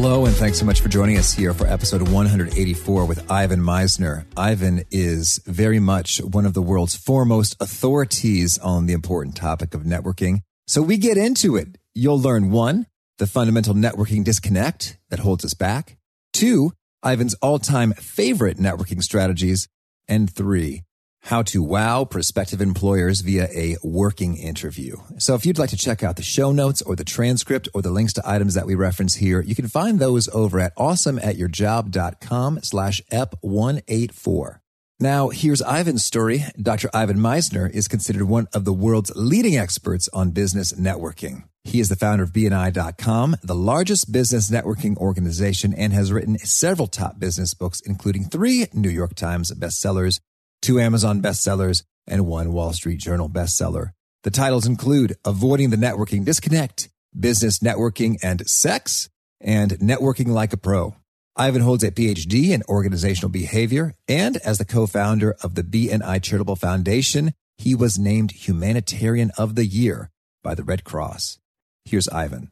Hello, and thanks so much for joining us here for episode 184 with Ivan Misner. Ivan is very much one of the world's foremost authorities on the important topic of networking. So we get into it. You'll learn one, the fundamental networking disconnect that holds us back. Two, Ivan's all time favorite networking strategies. And three, how to wow prospective employers via a working interview. So if you'd like to check out the show notes or the transcript or the links to items that we reference here, you can find those over at awesomeatyourjob.com slash ep184. Now, here's Ivan's story. Dr. Ivan Misner is considered one of the world's leading experts on business networking. He is the founder of BNI.com, the largest business networking organization, and has written several top business books, including three New York Times bestsellers, two Amazon bestsellers, and one Wall Street Journal bestseller. The titles include Avoiding the Networking Disconnect, Business Networking and Sex, and Networking Like a Pro. Ivan holds a PhD in organizational behavior, and as the co-founder of the BNI Charitable Foundation, he was named Humanitarian of the Year by the Red Cross. Here's Ivan.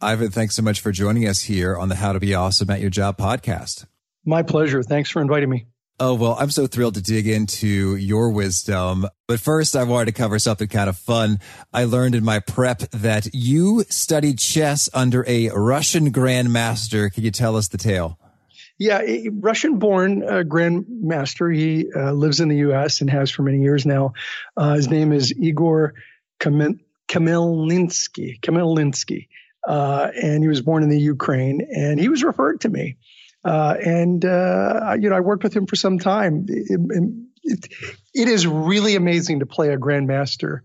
Ivan, thanks so much for joining us here on the How to Be Awesome at Your Job podcast. My pleasure. Thanks for inviting me. Oh, well, I'm so thrilled to dig into your wisdom. But first, I wanted to cover something kind of fun. I learned in my prep that you studied chess under a Russian grandmaster. Can you tell us the tale? Yeah, Russian born uh, grandmaster. He uh, lives in the U.S. and has for many years now. Uh, his name is Igor Kamil- Khmelnytsky. Khmelnytsky. Uh, and he was born in the Ukraine. And he was referred to me. Uh, and uh, you know, I worked with him for some time. It, it, it is really amazing to play a grandmaster.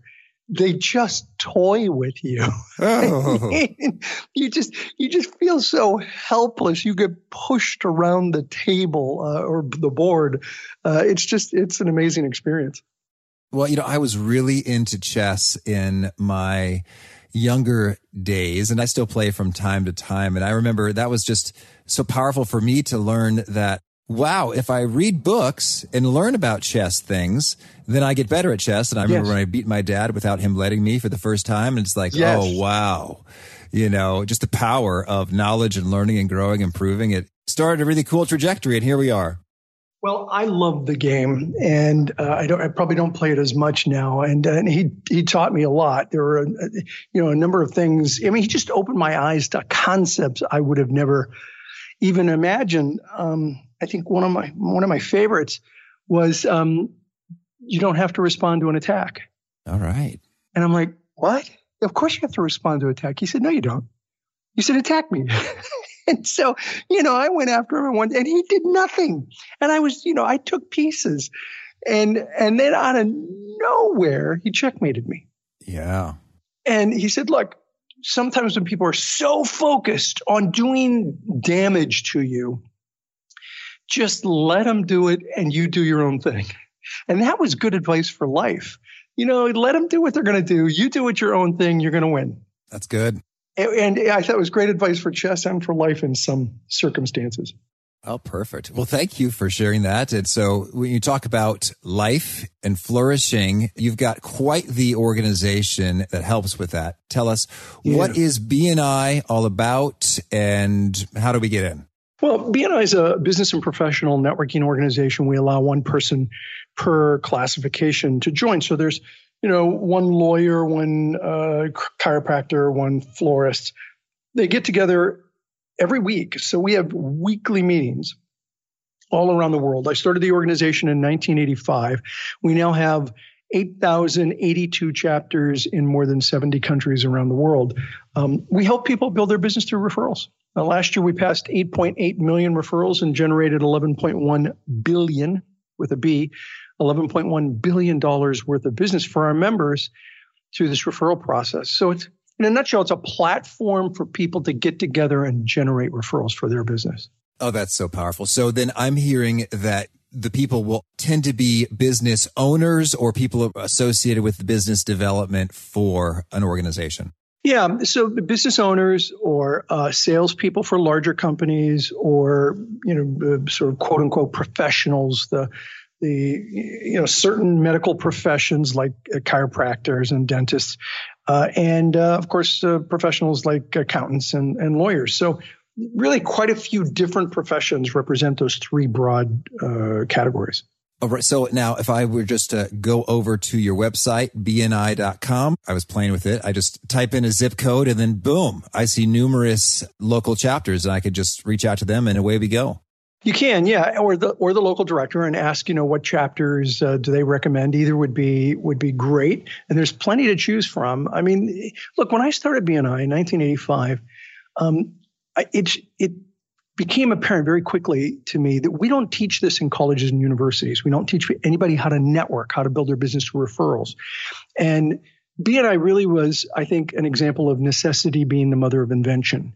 They just toy with you. Oh. you just you just feel so helpless. You get pushed around the table uh, or the board. Uh, it's just it's an amazing experience. Well, you know, I was really into chess in my younger days, and I still play from time to time. And I remember that was just so powerful for me to learn that wow, if I read books and learn about chess things, then I get better at chess. And I remember yes. when I beat my dad without him letting me for the first time, and it's like, yes. oh, wow. You know, just the power of knowledge and learning and growing, and improving. It started a really cool trajectory, and here we are. Well, I love the game, and uh, I don't. I probably don't play it as much now. And, uh, and he he taught me a lot. There were, uh, you know, a number of things. I mean, he just opened my eyes to concepts I would have never even imagined. Um, I think one of my one of my favorites was um, you don't have to respond to an attack. All right. And I'm like, what? Of course you have to respond to attack. He said, no, you don't. You said attack me. and so, you know, I went after him and, and he did nothing. And I was, you know, I took pieces. And and then out of nowhere, he checkmated me. Yeah. And he said, look, sometimes when people are so focused on doing damage to you, just let them do it and you do your own thing. And that was good advice for life. You know, let them do what they're going to do. You do it your own thing, you're going to win. That's good. And, and I thought it was great advice for chess and for life in some circumstances. Oh, perfect. Well, thank you for sharing that. And so when you talk about life and flourishing, you've got quite the organization that helps with that. Tell us, yeah. what is BNI all about and how do we get in? Well, BNI is a business and professional networking organization. We allow one person per classification to join. So there's, you know, one lawyer, one uh, chiropractor, one florist. They get together every week. So we have weekly meetings all around the world. I started the organization in 1985. We now have 8,082 chapters in more than 70 countries around the world. Um, we help people build their business through referrals. Now, last year we passed 8.8 million referrals and generated 11.1 billion with a B, 11.1 billion dollars worth of business for our members through this referral process. So it's in a nutshell, it's a platform for people to get together and generate referrals for their business. Oh, that's so powerful. So then I'm hearing that the people will tend to be business owners or people associated with the business development for an organization? Yeah, so the business owners or uh, salespeople for larger companies, or you know, uh, sort of quote unquote professionals, the the you know certain medical professions like uh, chiropractors and dentists, uh, and uh, of course uh, professionals like accountants and, and lawyers. So really, quite a few different professions represent those three broad categories. All right. So now if I were just to go over to your website, bni.com, I was playing with it. I just type in a zip code and then boom, I see numerous local chapters and I could just reach out to them and away we go. You can, yeah, or the or the local director and ask, you know, what chapters uh, do they recommend? Either would be would be great, and there's plenty to choose from. I mean, look, when I started BNI in 1985, um, it it became apparent very quickly to me that we don't teach this in colleges and universities. We don't teach anybody how to network, how to build their business through referrals. And BNI really was, I think, an example of necessity being the mother of invention.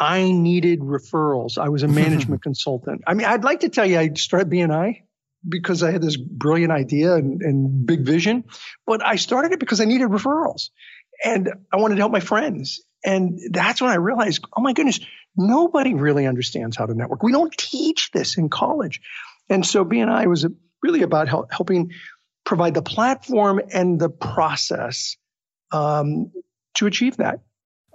I needed referrals. I was a management consultant. I mean, I'd like to tell you I started BNI because I had this brilliant idea and, and big vision, but I started it because I needed referrals and I wanted to help my friends. And that's when I realized, oh my goodness, nobody really understands how to network. We don't teach this in college. And so BNI was really about help, helping provide the platform and the process um, to achieve that.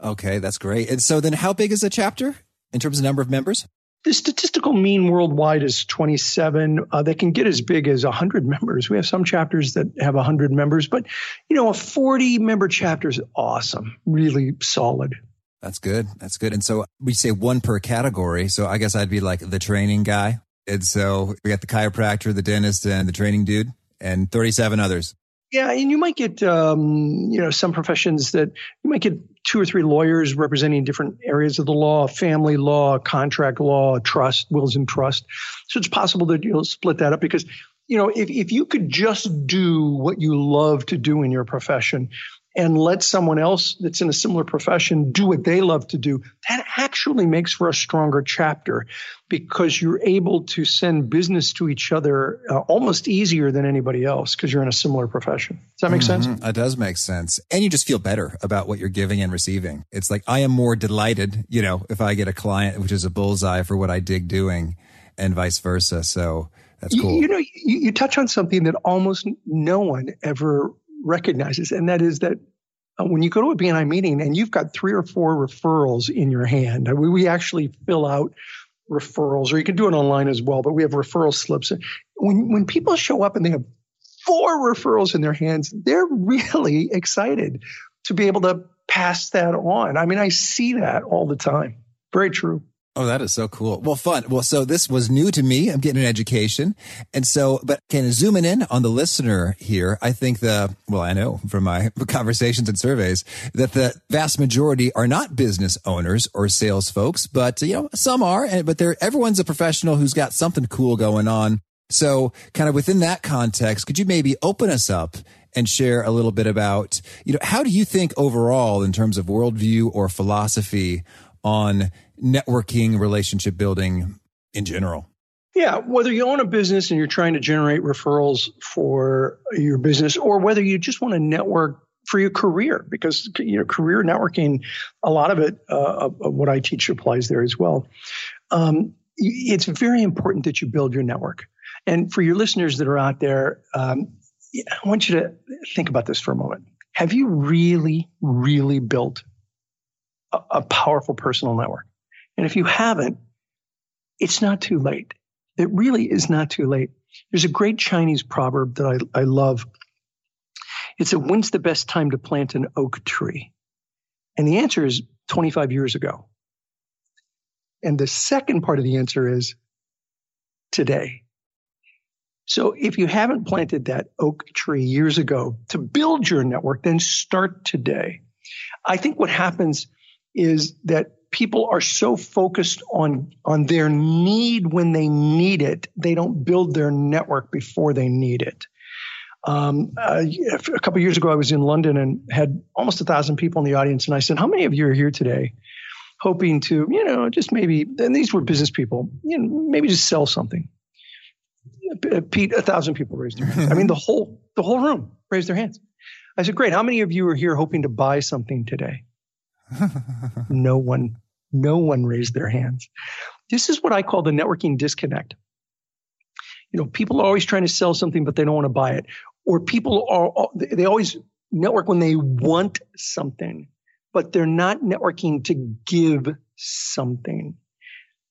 Okay, that's great. And so then how big is a chapter in terms of number of members? The statistical mean worldwide is 27. Uh, they can get as big as 100 members. We have some chapters that have 100 members, but you know, a 40 member chapter is awesome, really solid. That's good. That's good. And so we say one per category. So I guess I'd be like the training guy. And so we got the chiropractor, the dentist, and the training dude, and 37 others. Yeah, and you might get, um, you know, some professions that you might get two or three lawyers representing different areas of the law, family law, contract law, trust, wills and trust. So it's possible that you'll split that up because, you know, if, if you could just do what you love to do in your profession, and let someone else that's in a similar profession do what they love to do, that actually makes for a stronger chapter because you're able to send business to each other uh, almost easier than anybody else because you're in a similar profession. Does that make mm-hmm. sense? It does make sense. And you just feel better about what you're giving and receiving. It's like I am more delighted, you know, if I get a client which is a bullseye for what I dig doing and vice versa. So that's cool. You, you know, you, you touch on something that almost no one ever recognizes, and that is that uh, when you go to a BNI meeting and you've got three or four referrals in your hand, we, we actually fill out referrals, or you can do it online as well, but we have referral slips. When, when people show up and they have four referrals in their hands, they're really excited to be able to pass that on. I mean, I see that all the time. Very true. Oh, that is so cool. Well, fun. Well, so this was new to me. I'm getting an education. And so, but kind of zooming in on the listener here, I think the, well, I know from my conversations and surveys that the vast majority are not business owners or sales folks, but you know, some are, but they're, everyone's a professional who's got something cool going on. So kind of within that context, could you maybe open us up and share a little bit about, you know, how do you think overall in terms of worldview or philosophy on networking, relationship building in general? Yeah, whether you own a business and you're trying to generate referrals for your business, or whether you just want to network for your career, because you know career networking, a lot of it, uh, of what I teach applies there as well. Um, it's very important that you build your network. And for your listeners that are out there, um, I want you to think about this for a moment. Have you really, really built a, a powerful personal network? And if you haven't, it's not too late. It really is not too late. There's a great Chinese proverb that I, I love. It's a when's the best time to plant an oak tree? And the answer is 25 years ago. And the second part of the answer is today. So if you haven't planted that oak tree years ago to build your network, then start today. I think what happens is that people are so focused on on their need when they need it, they don't build their network before they need it. Um, uh, a couple years ago, I was in London and had almost a thousand people in the audience, and I said, "How many of you are here today, hoping to, you know, just maybe?" And these were business people, you know, maybe just sell something. Uh, Pete, a thousand people raised their hands. I mean, the whole the whole room raised their hands. I said, "Great. How many of you are here hoping to buy something today?" no one, no one raised their hands. This is what I call the networking disconnect. You know, people are always trying to sell something, but they don't want to buy it. Or people are, they always network when they want something, but they're not networking to give something.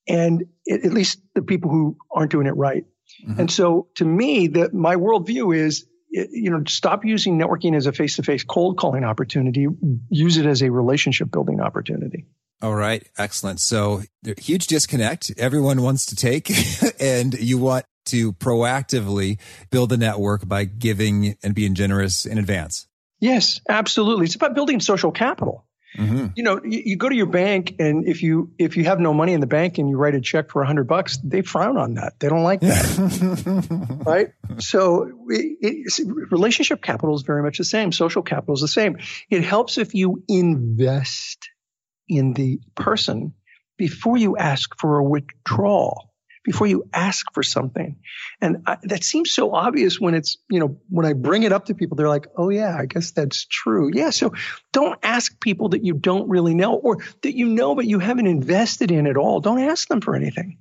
And at least the people who aren't doing it right. Mm-hmm. And so to me, that my worldview is you know, stop using networking as a face-to-face cold calling opportunity. Use it as a relationship building opportunity. All right, excellent. So huge disconnect. Everyone wants to take, and you want to proactively build a network by giving and being generous in advance. Yes, absolutely. It's about building social capital. Mm-hmm. You know, you, you, go to your bank, and if you if you have no money in the bank and you write a check for a hundred bucks, they frown on that. They don't like that, right? So, it, relationship capital is very much the same. Social capital is the same. It helps if you invest in the person before you ask for a withdrawal before you ask for something. And I, that seems so obvious when it's, you know, when I bring it up to people, they're like, oh, yeah, I guess that's true. Yeah. So don't ask people that you don't really know or that you know, but you haven't invested in at all. Don't ask them for anything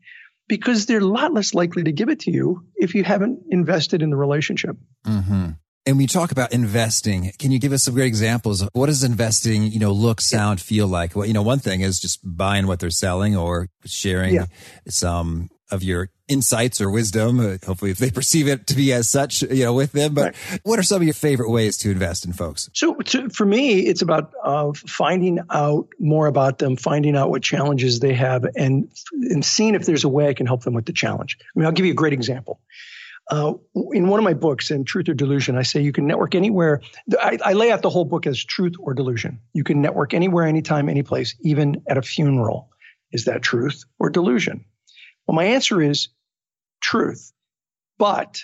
because they're a lot less likely to give it to you if you haven't invested in the relationship. Mm-hmm. And we talk about investing. Can you give us some great examples? Of what does investing, you know, look, sound, feel like? Well, you know, one thing is just buying what they're selling or sharing yeah. some of your insights or wisdom. Uh, hopefully, if they perceive it to be as such, you know, with them. But right. what are some of your favorite ways to invest in folks? So, to, for me, it's about uh, finding out more about them, finding out what challenges they have, and and seeing if there's a way I can help them with the challenge. I mean, I'll give you a great example. Uh, in one of my books, in Truth or Delusion, I say you can network anywhere. I, I, lay out the whole book as truth or delusion. You can network anywhere, anytime, any place, even at a funeral. Is that truth or delusion? Well, my answer is truth, but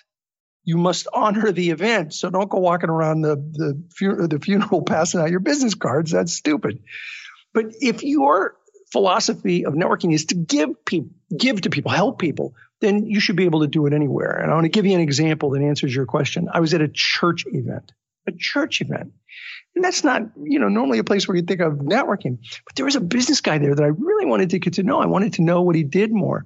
you must honor the event. So don't go walking around the, the, the funeral passing out your business cards. That's stupid. But if your philosophy of networking is to give people, give to people, help people, then you should be able to do it anywhere. And I want to give you an example that answers your question. I was at a church event, a church event. And that's not, you know, normally a place where you think of networking. But there was a business guy there that I really wanted to get to know. I wanted to know what he did more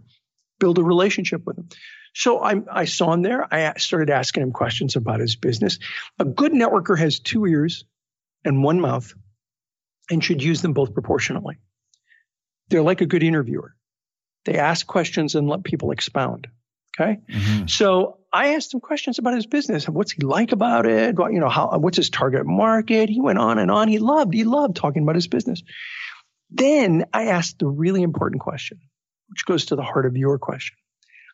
build a relationship with him. So I, I saw him there. I started asking him questions about his business. A good networker has two ears and one mouth and should use them both proportionally. They're like a good interviewer. They ask questions and let people expound. Okay. Mm-hmm. So I asked him questions about his business. What's he like about it? You know, how, what's his target market? He went on and on. He loved, he loved talking about his business. Then I asked the really important question which goes to the heart of your question.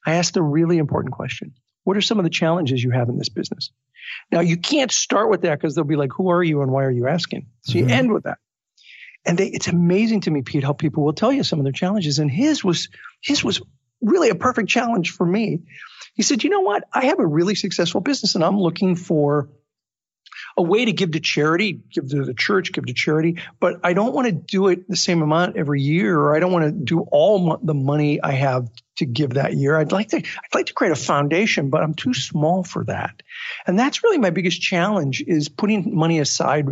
I asked the really important question. What are some of the challenges you have in this business? Now, you can't start with that because they'll be like, who are you and why are you asking? So you mm-hmm. end with that. And they, it's amazing to me, Pete, how people will tell you some of their challenges. And his was, his was really a perfect challenge for me. He said, you know what? I have a really successful business and I'm looking for a way to give to charity, give to the church, give to charity, but I don't want to do it the same amount every year, or I don't want to do all the money I have to give that year. I'd like to, I'd like to create a foundation, but I'm too small for that. And that's really my biggest challenge is putting money aside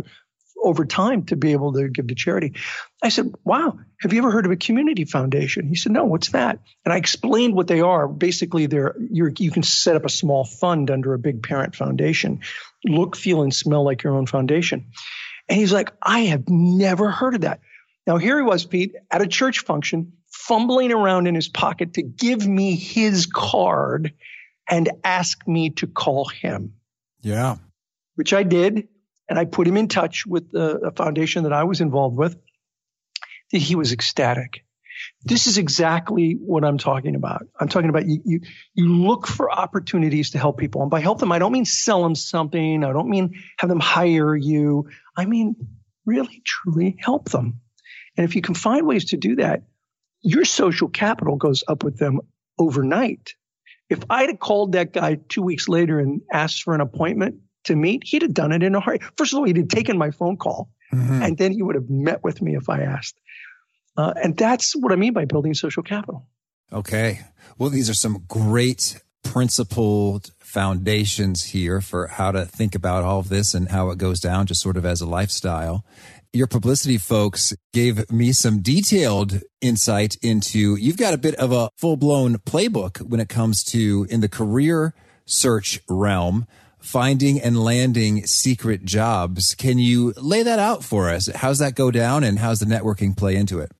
over time to be able to give to charity. I said, Wow, have you ever heard of a community foundation? He said, No, what's that? And I explained what they are. Basically, they're you can set up a small fund under a big parent foundation, look, feel, and smell like your own foundation. And he's like, I have never heard of that. Now, here he was, Pete, at a church function, fumbling around in his pocket to give me his card and ask me to call him. Yeah. Which I did and I put him in touch with the, a foundation that I was involved with. He was ecstatic. This is exactly what I'm talking about. I'm talking about you, you, you look for opportunities to help people. And by help them, I don't mean sell them something. I don't mean have them hire you. I mean really, truly help them. And if you can find ways to do that, your social capital goes up with them overnight. If I'd have called that guy two weeks later and asked for an appointment, to meet, he'd have done it in a hurry. First of all, he'd have taken my phone call, mm-hmm. and then he would have met with me if I asked. Uh, and that's what I mean by building social capital. Okay. Well, these are some great principled foundations here for how to think about all of this and how it goes down just sort of as a lifestyle. Your publicity folks gave me some detailed insight into you've got a bit of a full blown playbook when it comes to in the career search realm finding and landing secret jobs. Can you lay that out for us? How's that go down and how's the networking play into it?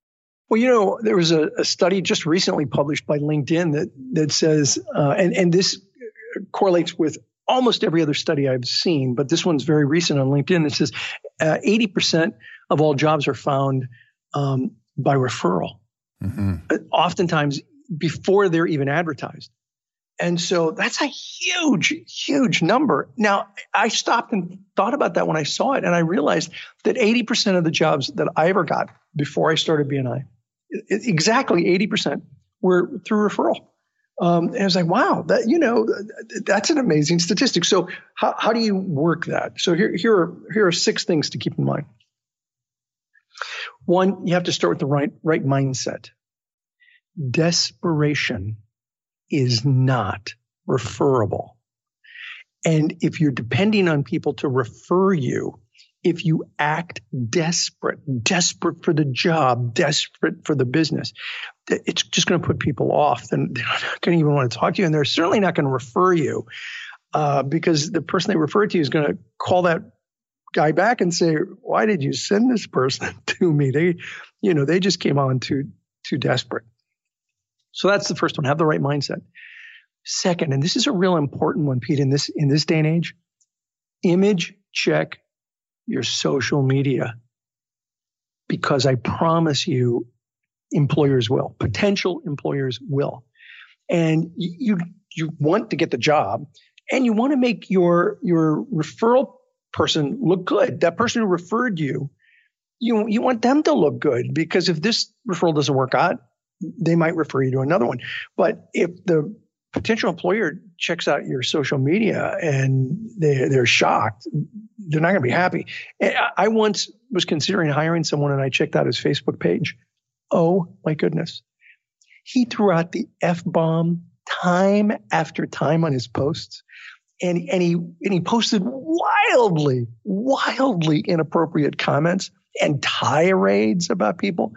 Well, you know, there was a, a study just recently published by LinkedIn that that says, uh, and and this correlates with almost every other study I've seen, but this one's very recent on LinkedIn It says uh, 80% of all jobs are found um, by referral, mm-hmm. oftentimes before they're even advertised. And so that's a huge, huge number. Now, I stopped and thought about that when I saw it, and I realized that 80% of the jobs that I ever got before I started BNI, exactly 80% were through referral. Um, and I was like, wow, that, you know, that's an amazing statistic. So how, how do you work that? So here, here are, here are six things to keep in mind. One, you have to start with the right, right mindset. Desperation is not referable. And if you're depending on people to refer you, if you act desperate, desperate for the job, desperate for the business, it's just going to put people off. And they're not going to even want to talk to you. And they're certainly not going to refer you uh, because the person they refer to is going to call that guy back and say, "Why did you send this person to me? They, you know, they just came on too too desperate." So that's the first one. Have the right mindset. Second, and this is a real important one, Pete, in this in this day and age, image check your social media. Because I promise you, employers will. Potential employers will. And you you want to get the job and you want to make your your referral person look good. That person who referred you, you you want them to look good because if this referral doesn't work out, they might refer you to another one. But if the potential employer checks out your social media and they, they're shocked, they're not going to be happy. I once was considering hiring someone and I checked out his Facebook page. Oh my goodness. He threw out the F bomb time after time on his posts. And, and he, and he posted wildly, wildly inappropriate comments and tirades about people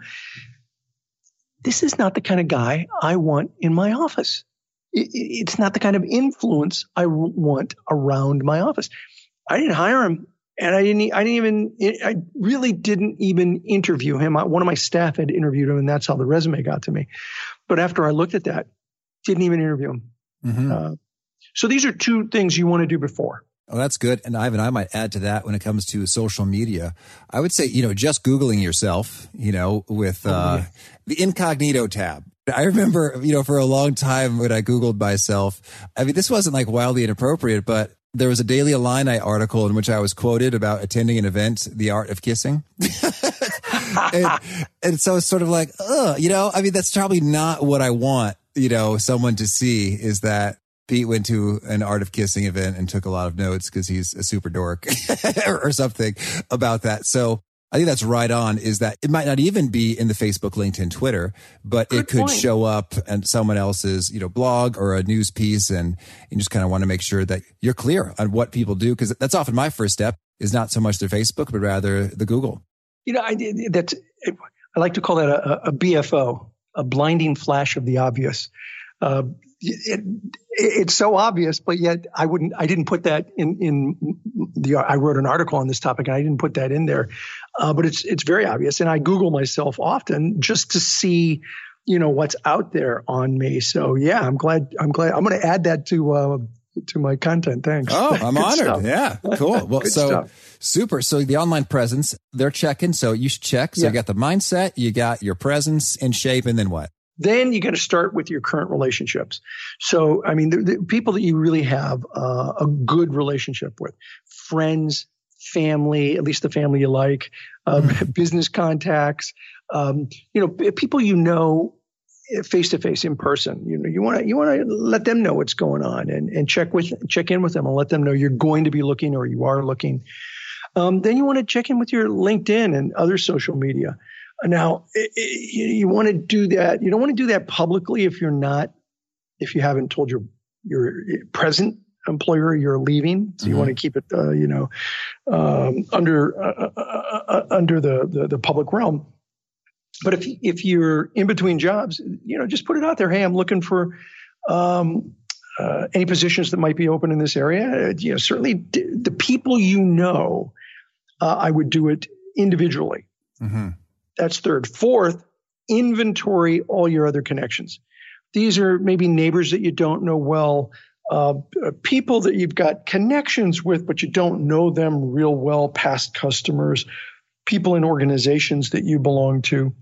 this is not the kind of guy I want in my office. It's not the kind of influence I want around my office. I didn't hire him and I didn't, I didn't even, I really didn't even interview him. One of my staff had interviewed him and that's how the resume got to me. But after I looked at that, didn't even interview him. Mm-hmm. Uh, so these are two things you want to do before. Oh, that's good. And Ivan, I might add to that when it comes to social media. I would say, you know, just Googling yourself, you know, with oh, uh, the incognito tab. I remember, you know, for a long time when I Googled myself, I mean, this wasn't like wildly inappropriate, but there was a Daily Illini article in which I was quoted about attending an event, The Art of Kissing. and, and so it's sort of like, you know, I mean, that's probably not what I want, you know, someone to see is that Pete went to an Art of Kissing event and took a lot of notes because he's a super dork or something about that. So I think that's right on is that it might not even be in the Facebook, LinkedIn, Twitter, but Good it could point. show up and someone else's, you know, blog or a news piece. And you just kind of want to make sure that you're clear on what people do. Cause that's often my first step is not so much the Facebook, but rather the Google. You know, I that's, I like to call that a, a BFO, a blinding flash of the obvious. Uh, it, it's so obvious, but yet I wouldn't, I didn't put that in, in the, I wrote an article on this topic and I didn't put that in there. Uh, but it's, it's very obvious. And I Google myself often just to see, you know, what's out there on me. So yeah, I'm glad, I'm glad, I'm going to add that to, uh, to my content. Thanks. Oh, I'm honored. Stuff. Yeah, cool. Well, so stuff. super. So the online presence, they're checking. So you should check. So yeah. you got the mindset, you got your presence in shape, and then what? Then you got to start with your current relationships. So, I mean, the, the people that you really have uh, a good relationship with, friends, family, at least the family you like, um, mm-hmm. business contacts, um, you know, people you know face to face in person. You know, you want to you want to let them know what's going on and and check with check in with them and let them know you're going to be looking or you are looking. Um, then you want to check in with your LinkedIn and other social media. Now, it, it, you want to do that. You don't want to do that publicly if you're not, if you haven't told your your present employer you're leaving, so you mm-hmm. want to keep it, uh, you know, um, under uh, uh, uh, uh, under the, the, the public realm. But if if you're in between jobs, you know, just put it out there. Hey, I'm looking for um, uh, any positions that might be open in this area. you know, certainly d- the people you know, I would do it individually. Mm-hmm. That's third. Fourth, inventory all your other connections. These are maybe neighbors that you don't know well uh, people that you've got connections with, but you don't know them real well, past customers, people in organizations that you belong to.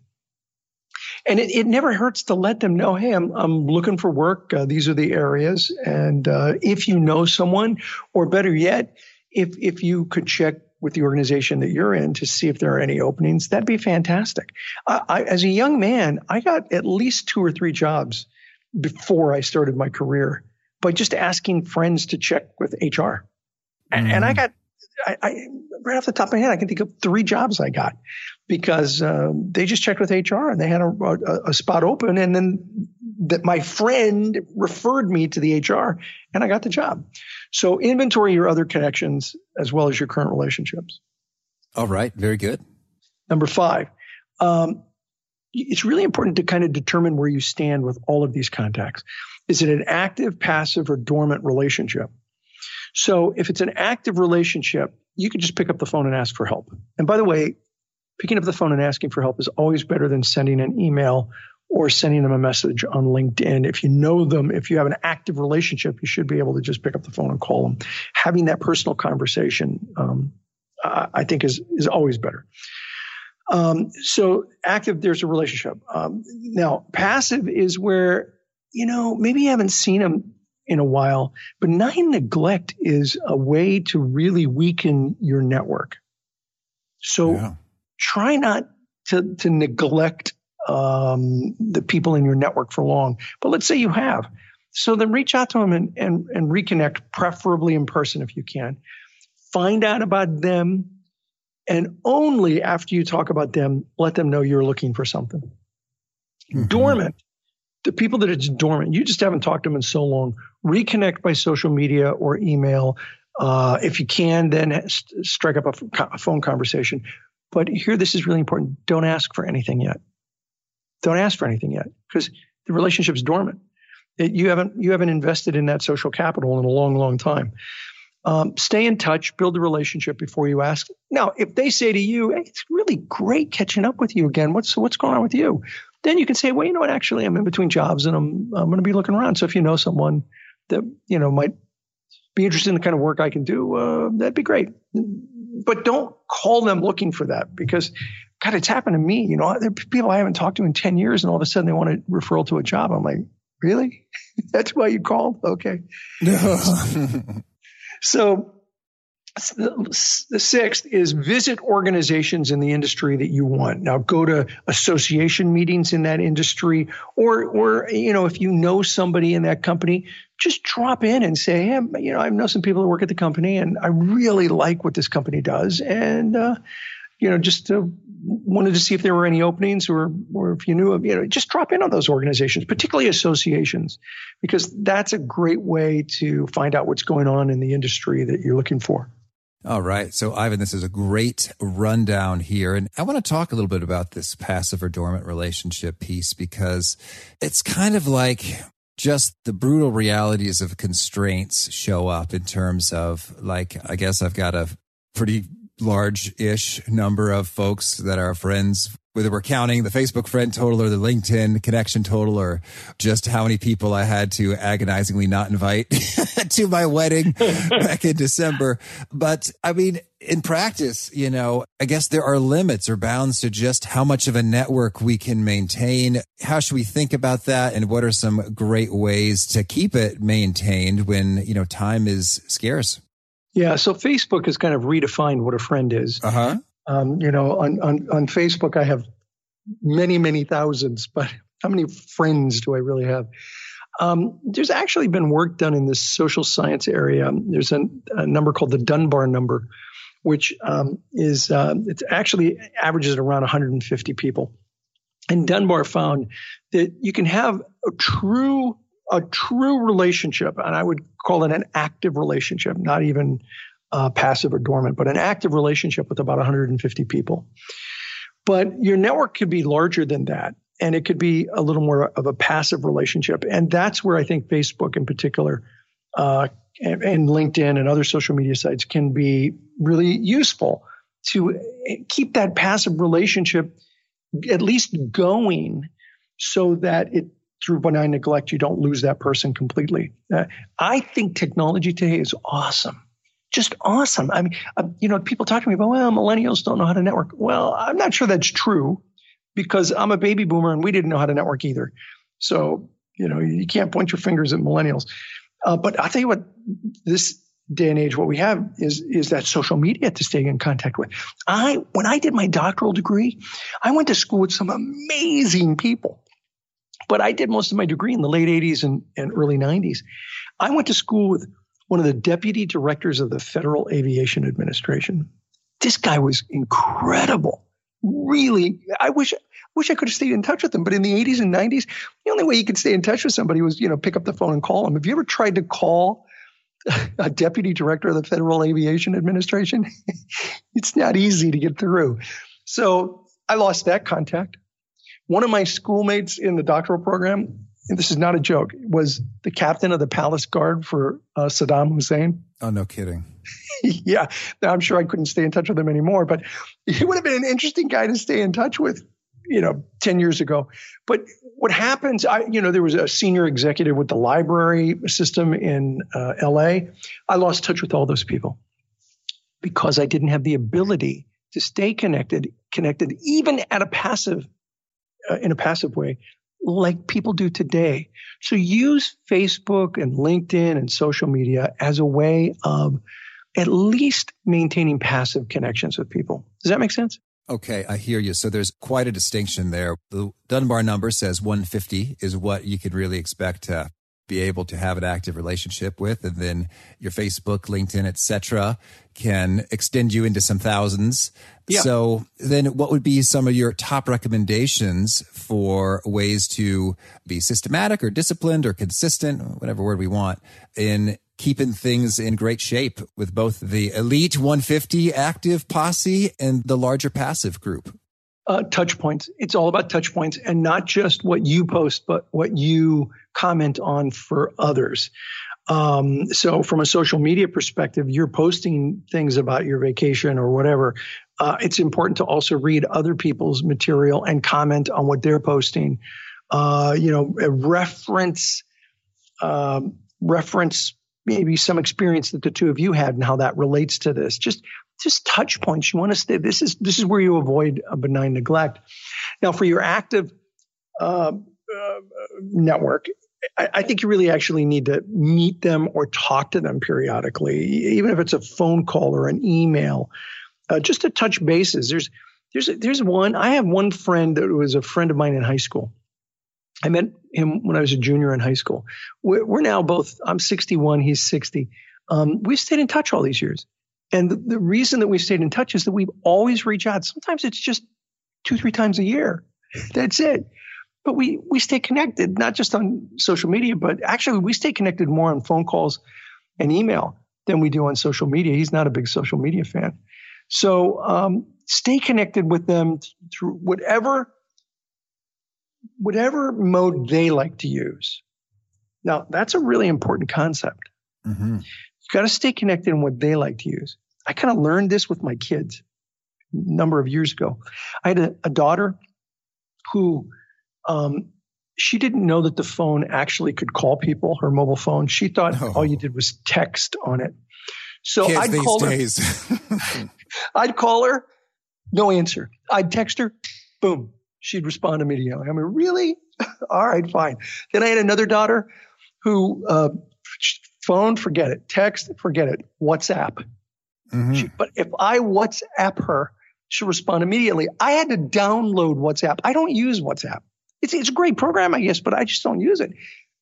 And it, it never hurts to let them know, hey, I'm, I'm looking for work. Uh, these are the areas. And uh, if you know someone, or better yet, if, if you could check with the organization that you're in to see if there are any openings, that'd be fantastic. I, I, as a young man, I got at least two or three jobs before I started my career by just asking friends to check with HR. And, and I mm. got, I, I, right off the top of my head, I can think of three jobs I got because um, they just checked with HR and they had a, a, a spot open, and then that my friend referred me to the HR, and I got the job. So inventory your other connections as well as your current relationships. All right, very good. Number five, um, it's really important to kind of determine where you stand with all of these contacts. Is it an active, passive, or dormant relationship? So if it's an active relationship, you can just pick up the phone and ask for help. And by the way, picking up the phone and asking for help is always better than sending an email or sending them a message on LinkedIn. If you know them, if you have an active relationship, you should be able to just pick up the phone and call them. Having that personal conversation, um, I think, is is always better. Um, so active, there's a relationship. Um, now, passive is where you know, maybe you haven't seen them in a while, benign neglect is a way to really weaken your network. So yeah. try not to, to neglect um, the people in your network for long. But let's say you have. So then reach out to them and, and, and reconnect, preferably in person if you can. Find out about them. And only after you talk about them, let them know you're looking for something. Mm-hmm. Dormant the people that it's dormant, you just haven't talked to them in so long. Reconnect by social media or email. Uh, if you can, then st- strike up a, f- a phone conversation. But here, this is really important. Don't ask for anything yet. Don't ask for anything yet because the relationship's dormant. It, you haven't you haven't invested in that social capital in a long, long time. Um, stay in touch, build a relationship before you ask. Now, if they say to you, hey, "It's really great catching up with you again. What's what's going on with you?" then you can say, well, you know what? Actually, I'm in between jobs and I'm I'm going to be looking around. So if you know someone that you know might be interested in the kind of work I can do, uh, that'd be great. But don't call them looking for that because, God, it's happened to me. You know, there are people I haven't talked to in ten years, and all of a sudden they want a referral to a job. I'm like, really? That's why you called? Okay. so the sixth is visit organizations in the industry that you want. Now go to association meetings in that industry or or you know if you know somebody in that company, just drop in and say, "Hey, you know, I know some people that work at the company and I really like what this company does and uh, you know, just uh, wanted to see if there were any openings or or if you knew of, you know, just drop in on those organizations, particularly associations, because that's a great way to find out what's going on in the industry that you're looking for. All right. So, Ivan, this is a great rundown here. And I want to talk a little bit about this passive or dormant relationship piece because it's kind of like just the brutal realities of constraints show up in terms of, like, I guess I've got a pretty large ish number of folks that are friends whether we're counting the Facebook friend total or the LinkedIn connection total or just how many people I had to agonizingly not invite to my wedding back in December. But I mean, in practice, you know, I guess there are limits or bounds to just how much of a network we can maintain. How should we think about that? And what are some great ways to keep it maintained when, you know, time is scarce? Yeah. So Facebook has kind of redefined what a friend is. Uh huh. Um, you know, on, on, on Facebook, I have many, many thousands, but how many friends do I really have? Um, there's actually been work done in this social science area. There's a, a number called the Dunbar number, which um, is uh, it actually averages around 150 people. And Dunbar found that you can have a true a true relationship, and I would call it an active relationship, not even uh, passive or dormant, but an active relationship with about 150 people. But your network could be larger than that, and it could be a little more of a passive relationship. And that's where I think Facebook, in particular, uh, and, and LinkedIn and other social media sites can be really useful to keep that passive relationship at least going so that it through benign neglect you don't lose that person completely. Uh, i think technology today is awesome. Just awesome. I mean uh, you know people talk to me about well millennials don't know how to network. Well i'm not sure that's true because i'm a baby boomer and we didn't know how to network either. So you know you can't point your fingers at millennials. Uh, but i'll tell you what this day and age, what we have is is that social media to stay in contact with. I when I did my doctoral degree, I went to school with some amazing people. But I did most of my degree in the late 80s and, and early 90s. I went to school with one of the deputy directors of the Federal Aviation Administration. This guy was incredible. Really, I wish wish I could have stayed in touch with him. But in the 80s and 90s, the only way you could stay in touch with somebody was, you know, pick up the phone and call him. Have you ever tried to call a deputy director of the Federal Aviation Administration. it's not easy to get through. So I lost that contact. One of my schoolmates in the doctoral program, and this is not a joke, was the captain of the palace guard for uh, Saddam Hussein. Oh, no kidding. yeah. Now, I'm sure I couldn't stay in touch with him anymore, but he would have been an interesting guy to stay in touch with you know 10 years ago but what happens i you know there was a senior executive with the library system in uh, la i lost touch with all those people because i didn't have the ability to stay connected connected even at a passive uh, in a passive way like people do today so use facebook and linkedin and social media as a way of at least maintaining passive connections with people does that make sense Okay, I hear you. So there's quite a distinction there. The Dunbar number says 150 is what you could really expect to be able to have an active relationship with, and then your Facebook, LinkedIn, etc., can extend you into some thousands. Yeah. So then, what would be some of your top recommendations for ways to be systematic or disciplined or consistent, whatever word we want, in keeping things in great shape with both the elite 150 active posse and the larger passive group? Uh, touch points. It's all about touch points and not just what you post, but what you comment on for others. Um, so, from a social media perspective, you're posting things about your vacation or whatever. Uh, it's important to also read other people's material and comment on what they're posting. Uh, you know, reference um, reference maybe some experience that the two of you had and how that relates to this. Just just touch points. You want to stay. This is this is where you avoid a benign neglect. Now, for your active uh, uh, network, I, I, think you really actually need to meet them or talk to them periodically, even if it's a phone call or an email, uh, just to touch bases. There's there's there's one. I have one friend that was a friend of mine in high school. I met him when I was a junior in high school. We're, we're now both, I'm 61, he's 60. Um, we've stayed in touch all these years. And the, the, reason that we've stayed in touch is that we always reach out. Sometimes it's just two, three times a year. That's it. But we, we stay connected, not just on social media, but actually we stay connected more on phone calls and email than we do on social media. He's not a big social media fan. So um, stay connected with them through whatever whatever mode they like to use. Now, that's a really important concept. Mm-hmm. You've got to stay connected in what they like to use. I kind of learned this with my kids a number of years ago. I had a, a daughter who um, she didn't know that the phone actually could call people, her mobile phone. She thought oh. all you did was text on it. So Kids I'd call her. I'd call her, no answer. I'd text her, boom, she'd respond immediately. I mean, really? All right, fine. Then I had another daughter who uh, phone, forget it. Text, forget it. WhatsApp. Mm-hmm. She, but if I WhatsApp her, she'll respond immediately. I had to download WhatsApp. I don't use WhatsApp. It's, it's a great program, I guess, but I just don't use it.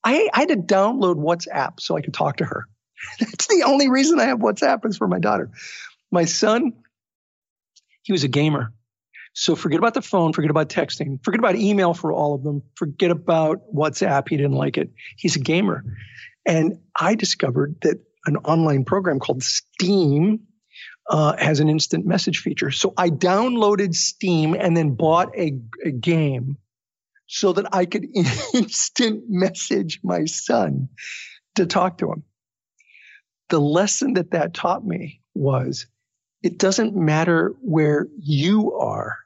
I, I had to download WhatsApp so I could talk to her. That's the only reason I have WhatsApp is for my daughter. My son, he was a gamer. So forget about the phone, forget about texting, forget about email for all of them, forget about WhatsApp. He didn't like it. He's a gamer. And I discovered that an online program called Steam uh, has an instant message feature. So I downloaded Steam and then bought a, a game so that I could instant message my son to talk to him. The lesson that that taught me was it doesn't matter where you are.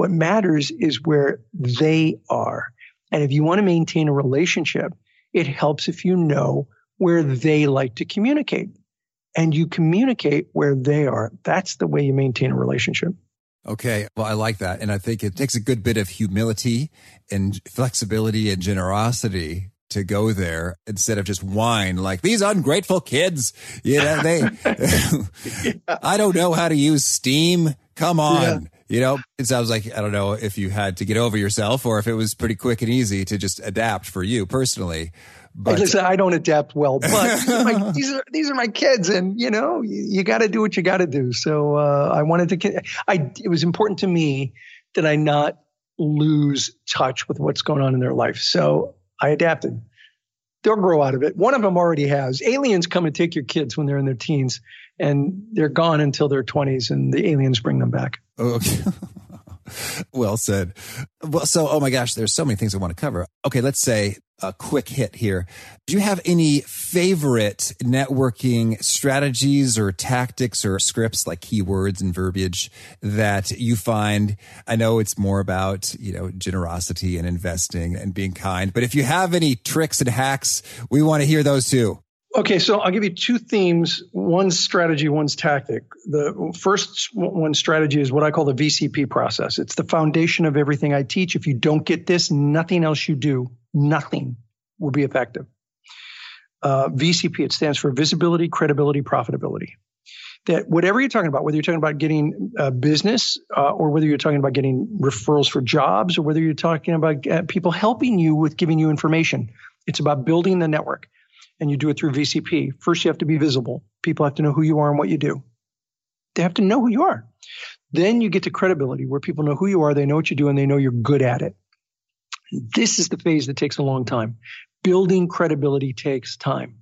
What matters is where they are. And if you want to maintain a relationship, it helps if you know where they like to communicate and you communicate where they are. That's the way you maintain a relationship. Okay. Well, I like that. And I think it takes a good bit of humility and flexibility and generosity to go there instead of just whine like these ungrateful kids. You know, they, yeah. I don't know how to use Steam. Come on. Yeah. You know, it sounds like, I don't know if you had to get over yourself or if it was pretty quick and easy to just adapt for you personally. But Listen, I don't adapt well, but these, are my, these, are these are my kids, and you know you, you got to do what you got to do. So uh, I wanted to. I it was important to me that I not lose touch with what's going on in their life. So I adapted. They'll grow out of it. One of them already has. Aliens come and take your kids when they're in their teens, and they're gone until their twenties, and the aliens bring them back. Okay. well said. Well, so, oh my gosh, there's so many things I want to cover. Okay, let's say a quick hit here. Do you have any favorite networking strategies or tactics or scripts like keywords and verbiage that you find? I know it's more about, you know, generosity and investing and being kind, but if you have any tricks and hacks, we want to hear those too. Okay, so I'll give you two themes. One's strategy, one's tactic. The first one strategy is what I call the VCP process. It's the foundation of everything I teach. If you don't get this, nothing else you do, nothing will be effective. Uh, VCP, it stands for visibility, credibility, profitability. That whatever you're talking about, whether you're talking about getting uh, business uh, or whether you're talking about getting referrals for jobs or whether you're talking about uh, people helping you with giving you information, it's about building the network and you do it through VCP. First, you have to be visible. People have to know who you are and what you do. They have to know who you are. Then you get to credibility where people know who you are, they know what you do, and they know you're good at it. This is the phase that takes a long time. Building credibility takes time.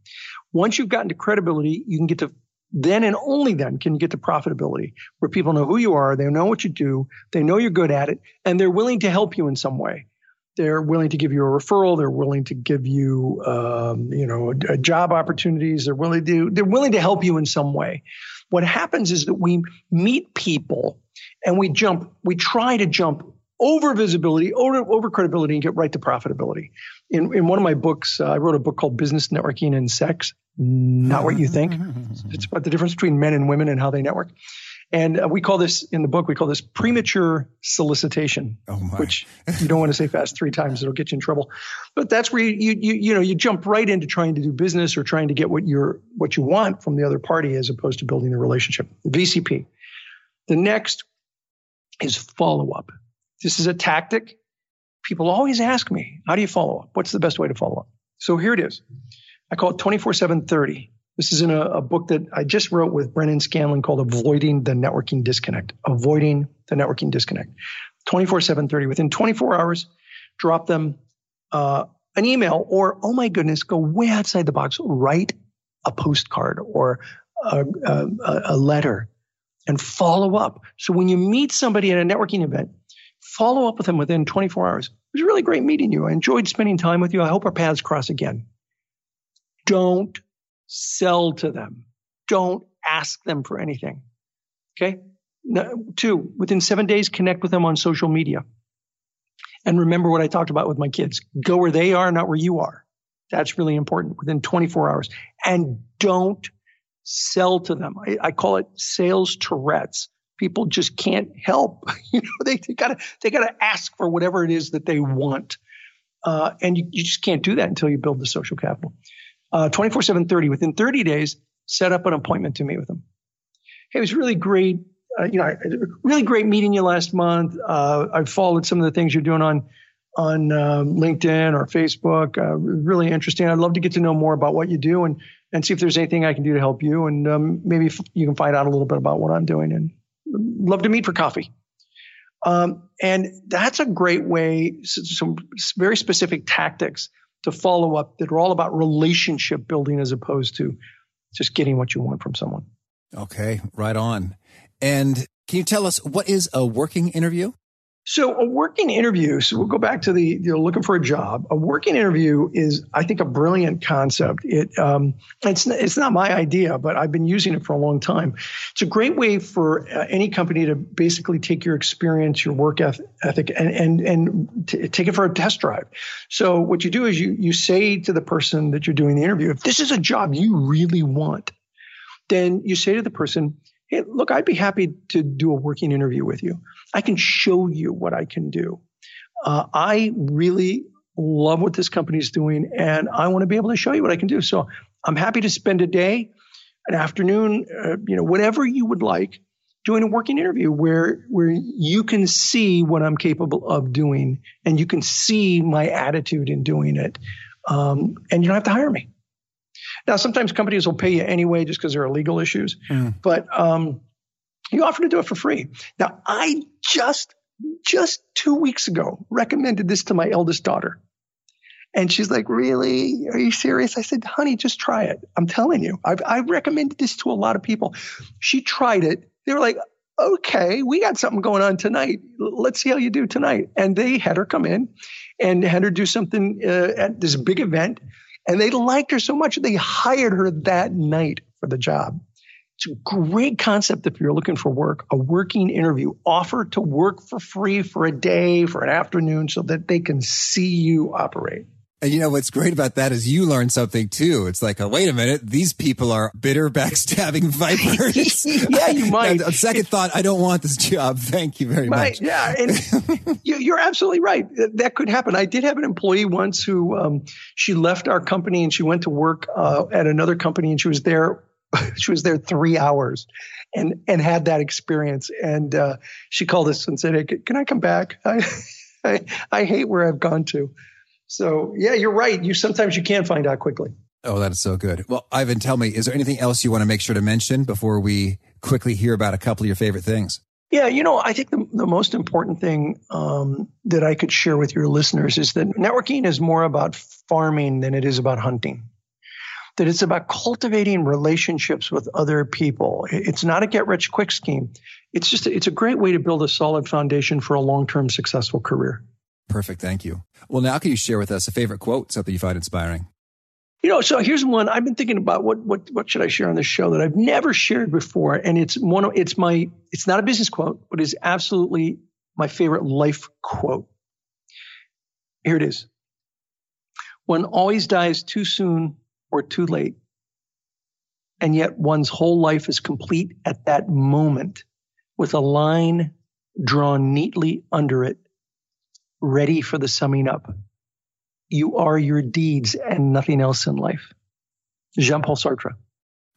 Once you've gotten to credibility, you can get to then and only then can you get to profitability where people know who you are, they know what you do, they know you're good at it, and they're willing to help you in some way. They're willing to give you a referral. They're willing to give you, um, you know, a, a job opportunities. They're willing to they're willing to help you in some way. What happens is that we meet people and we jump. We try to jump over visibility, over, over credibility, and get right to profitability. In in one of my books, uh, I wrote a book called Business Networking and Sex. Not what you think. it's about the difference between men and women and how they network. And uh, we call this in the book, we call this premature solicitation, oh which you don't want to say fast three times. It'll get you in trouble. But that's where you, you, you, you know, you jump right into trying to do business or trying to get what you're, what you want from the other party as opposed to building a relationship. VCP. The next is follow up. This is a tactic. People always ask me, how do you follow up? What's the best way to follow up? So here it is. I call it 24 7 30. This is in a, a, book that I just wrote with Brennan Scanlon called Avoiding the Networking Disconnect. Avoiding the Networking Disconnect. 24 7 30. Within 24 hours, drop them uh, an email or, oh my goodness, go way outside the box, write a postcard or a, a, a letter and follow up. So when you meet somebody at a networking event, follow up with them within 24 hours. It was really great meeting you. I enjoyed spending time with you. I hope our paths cross again. Don't sell to them. Don't ask them for anything. Okay. Two, within seven days, connect with them on social media. And remember what I talked about with my kids. Go where they are, not where you are. That's really important within 24 hours. And don't sell to them. I, I call it sales Tourette's. People just can't help. you know, they, they, gotta they gotta ask for whatever it is that they want, uh, and you, you just can't do that until you build the social capital uh, 24 7 30 within 30 days set up an appointment to meet with them hey it was really great uh, you know really great meeting you last month. Uh, i've followed some of the things you're doing on on um, linkedin or facebook uh, really interesting. I'd love to get to know more about what you do and and see if there's anything i can do to help you. And um, maybe you can find out a little bit about what i'm doing and love to meet for coffee. Um, and that's a great way, some very specific tactics to follow up that are all about relationship building as opposed to just getting what you want from someone. Okay, right on. And can you tell us what is a working interview? So a working interview, so we'll go back to the you know, looking for a job. A working interview is, I think, a brilliant concept. It um, it's it's not my idea, but I've been using it for a long time. It's a great way for uh, any company to basically take your experience, your work ethic, and and and t- take it for a test drive. So what you do is you you say to the person that you're doing the interview, if this is a job you really want, then you say to the person, hey, look, I'd be happy to do a working interview with you. I can show you what I can do. Uh, I really love what this company is doing, and I want to be able to show you what I can do. So I'm happy to spend a day, an afternoon, uh, you know, whatever you would like, doing a working interview where where you can see what I'm capable of doing, and you can see my attitude in doing it, um, and you don't have to hire me. Now, sometimes companies will pay you anyway just because there are legal issues, mm. but um, you offer to do it for free. Now, I just just two weeks ago recommended this to my eldest daughter. And she's like, Really? Are you serious? I said, Honey, just try it. I'm telling you. I've, I've recommended this to a lot of people. She tried it. They were like, Okay, we got something going on tonight. Let's see how you do tonight. And they had her come in and had her do something uh, at this big event. And they liked her so much, they hired her that night for the job. It's a great concept if you're looking for work, a working interview. Offer to work for free for a day, for an afternoon, so that they can see you operate. And you know what's great about that is you learn something too. It's like, oh, wait a minute, these people are bitter, backstabbing vipers. yeah, you might. on second thought, I don't want this job. Thank you very much. Yeah, and you're absolutely right. That could happen. I did have an employee once who um, she left our company and she went to work uh, at another company and she was there. she was there three hours, and and had that experience. And uh, she called us and said, "Hey, can I come back? I, I I hate where I've gone to." So yeah, you're right. You sometimes you can find out quickly. Oh, that is so good. Well, Ivan, tell me, is there anything else you want to make sure to mention before we quickly hear about a couple of your favorite things? Yeah, you know, I think the, the most important thing um, that I could share with your listeners is that networking is more about farming than it is about hunting. That it's about cultivating relationships with other people. It's not a get rich quick scheme. It's just it's a great way to build a solid foundation for a long term successful career. Perfect. Thank you. Well, now can you share with us a favorite quote, something you find inspiring? You know, so here's one I've been thinking about what what what should I share on this show that I've never shared before, and it's one of it's my it's not a business quote, but it's absolutely my favorite life quote. Here it is. One always dies too soon or too late, and yet one's whole life is complete at that moment with a line drawn neatly under it ready for the summing up. You are your deeds and nothing else in life. Jean Paul Sartre.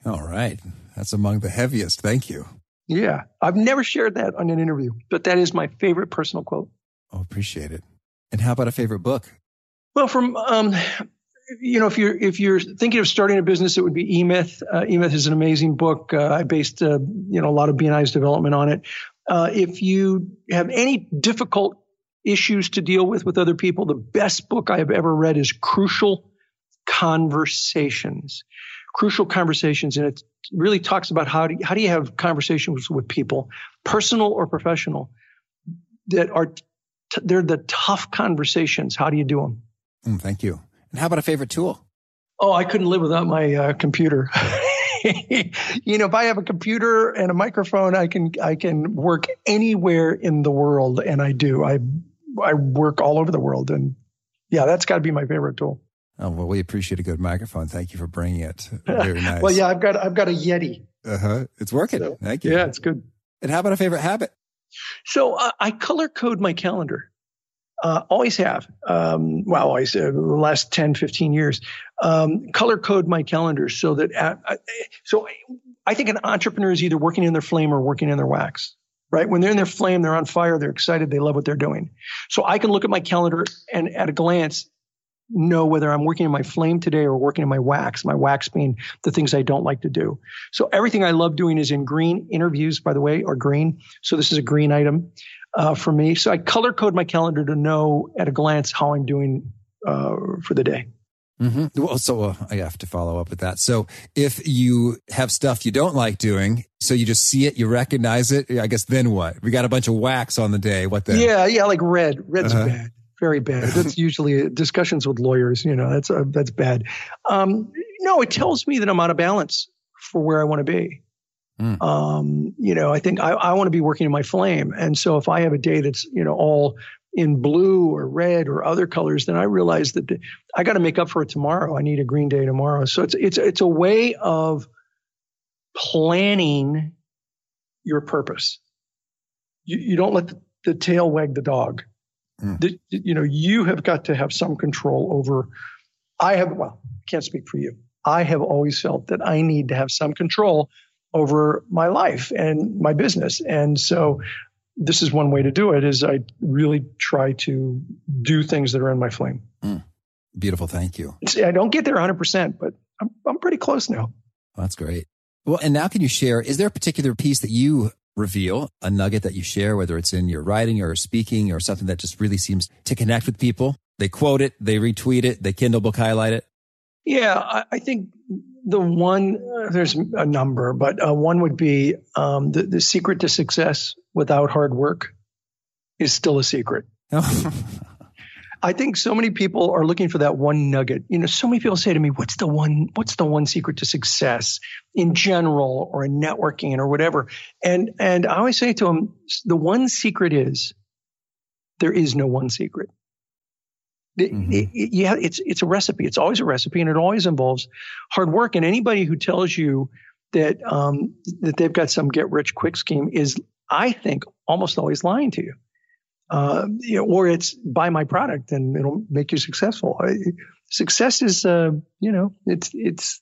All right. That's among the heaviest. Thank you. Yeah. I've never shared that on an interview, but that is my favorite personal quote. Oh, appreciate it. And how about a favorite book? Well, from, um, you know, if you're if you're thinking of starting a business, it would be eMyth. Uh, eMyth is an amazing book. Uh, I based uh, you know a lot of BNI's development on it. Uh, if you have any difficult issues to deal with with other people, the best book I have ever read is Crucial Conversations. Crucial Conversations, and it really talks about how do how do you have conversations with people, personal or professional, that are t- they're the tough conversations. How do you do them? Mm, thank you. And how about a favorite tool? Oh, I couldn't live without my uh, computer. you know, if I have a computer and a microphone, I can I can work anywhere in the world, and I do. I I work all over the world, and yeah, that's got to be my favorite tool. Oh well, we appreciate a good microphone. Thank you for bringing it. Very nice. well, yeah, I've got I've got a Yeti. Uh huh. It's working. So, Thank you. Yeah, it's good. And how about a favorite habit? So uh, I color code my calendar. Uh, always have. Um, well, always uh, the last 10, 15 years. Um, color code my calendar so that at, uh, so I think an entrepreneur is either working in their flame or working in their wax right? When they're in their flame, they're on fire, they're excited, they love what they're doing. So I can look at my calendar and at a glance know whether I'm working in my flame today or working in my wax, my wax being the things I don't like to do. So everything I love doing is in green. Interviews, by the way, are green. So this is a green item uh, for me. So I color code my calendar to know at a glance how I'm doing uh, for the day. Mm-hmm. Well, so uh, I have to follow up with that. So if you have stuff you don't like doing, so you just see it, you recognize it. I guess then what? We got a bunch of wax on the day. What then? Yeah, yeah, like red. Red's uh-huh. bad, very bad. That's usually discussions with lawyers. You know, that's uh, that's bad. Um, no, it tells me that I'm out of balance for where I want to be. Mm. Um, you know, I think I, I want to be working in my flame, and so if I have a day that's you know all in blue or red or other colors, then I realize that the, I got to make up for it tomorrow. I need a green day tomorrow. So it's it's it's a way of planning your purpose. You, you don't let the, the tail wag the dog. Mm. The, you know, you have got to have some control over. I have well, I can't speak for you. I have always felt that I need to have some control over my life and my business. And so this is one way to do it is I really try to do things that are in my flame. Mm, beautiful. Thank you. I don't get there 100%, but I'm, I'm pretty close now. that's great. Well, and now can you share, is there a particular piece that you reveal, a nugget that you share, whether it's in your writing or speaking or something that just really seems to connect with people? They quote it, they retweet it, they Kindle book highlight it. Yeah, I, I think the one there's a number, but uh, one would be um, the the secret to success without hard work is still a secret. I think so many people are looking for that one nugget. You know, so many people say to me, "What's the one? What's the one secret to success in general, or in networking, or whatever?" And and I always say to them, the one secret is there is no one secret. Mm-hmm. It, it, yeah, it's it's a recipe. It's always a recipe, and it always involves hard work. And anybody who tells you that um, that they've got some get rich quick scheme is, I think, almost always lying to you. Uh, you know, or it's buy my product and it'll make you successful. Success is, uh, you know, it's it's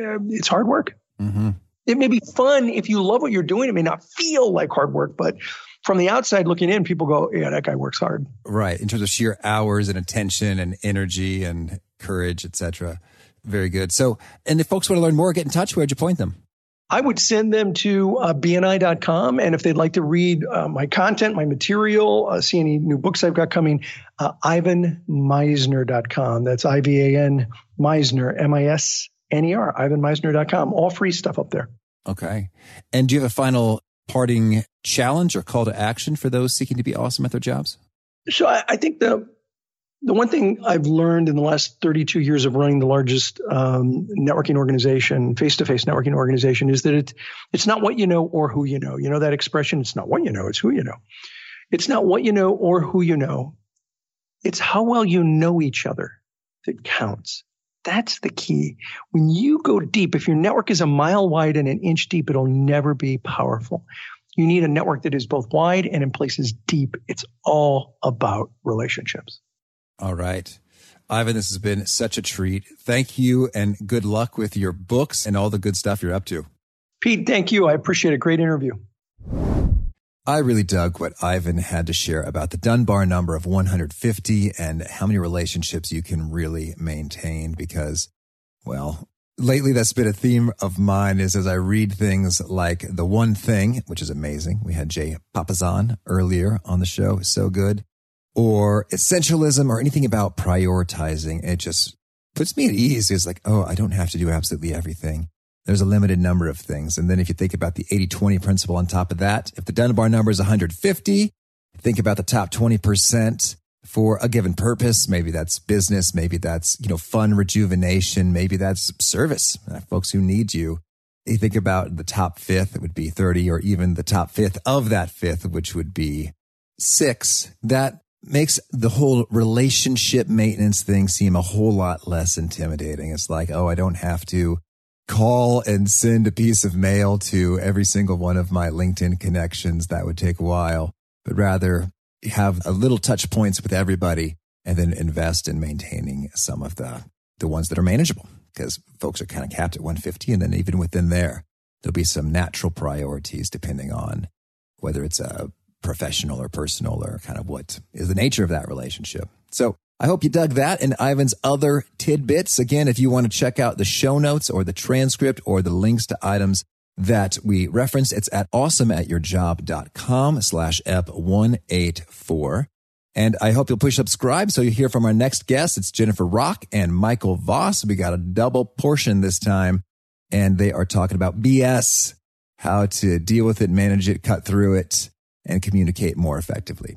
uh, it's hard work. Mm-hmm. It may be fun if you love what you're doing. It may not feel like hard work, but from the outside looking in, people go, yeah, that guy works hard. Right. In terms of sheer hours and attention and energy and courage, etc. Very good. So, and if folks want to learn more, get in touch. Where'd you point them? I would send them to uh, bni.com. And if they'd like to read uh, my content, my material, uh, see any new books I've got coming, uh, ivanmisner.com. That's I V A N Misner, M I S N E R, ivanmisner.com. All free stuff up there. Okay. And do you have a final parting challenge or call to action for those seeking to be awesome at their jobs? So I, I think the the one thing I've learned in the last 32 years of running the largest um, networking organization, face-to-face networking organization, is that it, it's not what you know or who you know. You know that expression? It's not what you know, it's who you know. It's not what you know or who you know. It's how well you know each other that counts. That's the key. When you go deep, if your network is a mile wide and an inch deep, it'll never be powerful. You need a network that is both wide and in places deep. It's all about relationships. All right. Ivan, this has been such a treat. Thank you and good luck with your books and all the good stuff you're up to. Pete, thank you. I appreciate a great interview. I really dug what Ivan had to share about the Dunbar number of 150 and how many relationships you can really maintain because, well, lately that's been a theme of mine is as I read things like The One Thing, which is amazing. We had Jay Papasan earlier on the show. So good. Or essentialism or anything about prioritizing. It just puts me at ease. It's like, oh, I don't have to do absolutely everything. There's a limited number of things. And then if you think about the 80 20 principle on top of that, if the Dunbar number is 150, think about the top 20% for a given purpose. Maybe that's business. Maybe that's, you know, fun rejuvenation. Maybe that's service, uh, folks who need you. You think about the top fifth, it would be 30 or even the top fifth of that fifth, which would be six. That makes the whole relationship maintenance thing seem a whole lot less intimidating. It's like, oh, I don't have to call and send a piece of mail to every single one of my LinkedIn connections. That would take a while, but rather have a little touch points with everybody and then invest in maintaining some of the, the ones that are manageable because folks are kind of capped at 150. And then even within there, there'll be some natural priorities depending on whether it's a professional or personal or kind of what is the nature of that relationship. So I hope you dug that and Ivan's other tidbits. Again, if you want to check out the show notes or the transcript or the links to items that we referenced, it's at awesomeatyourjob.com slash ep184. And I hope you'll push subscribe so you hear from our next guests. It's Jennifer Rock and Michael Voss. We got a double portion this time and they are talking about BS, how to deal with it, manage it, cut through it, and communicate more effectively.